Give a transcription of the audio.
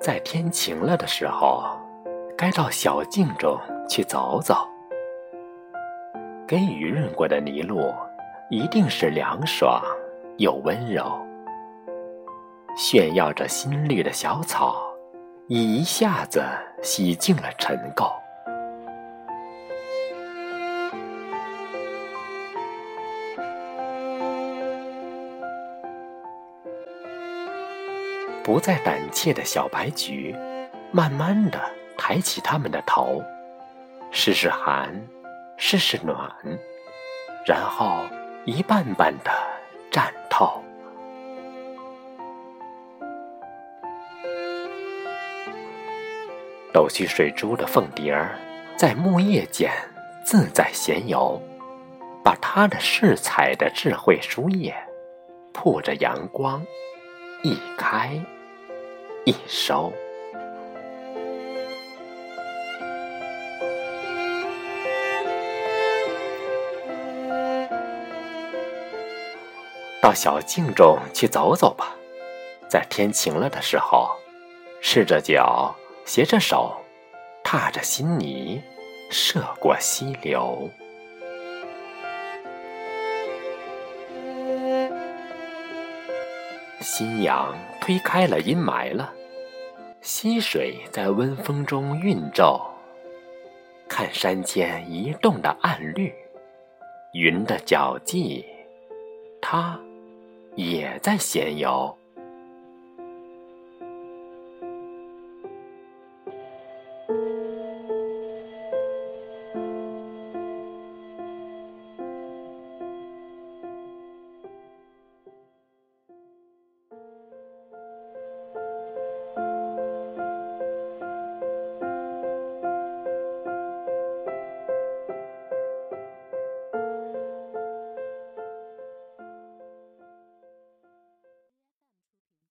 在天晴了的时候，该到小径中去走走。给雨润过的泥路，一定是凉爽又温柔。炫耀着新绿的小草，一下子洗净了尘垢。不再胆怯的小白菊，慢慢的抬起它们的头，试试寒，试试暖，然后一瓣瓣的绽透。抖去水珠的凤蝶儿，在木叶间自在闲游，把它的饰彩的智慧书页，铺着阳光，一开。一收，到小径中去走走吧。在天晴了的时候，赤着脚，携着手，踏着新泥，涉过溪流。新阳推开了阴霾了。溪水在温风中晕皱，看山间移动的暗绿，云的脚迹，它也在闲游。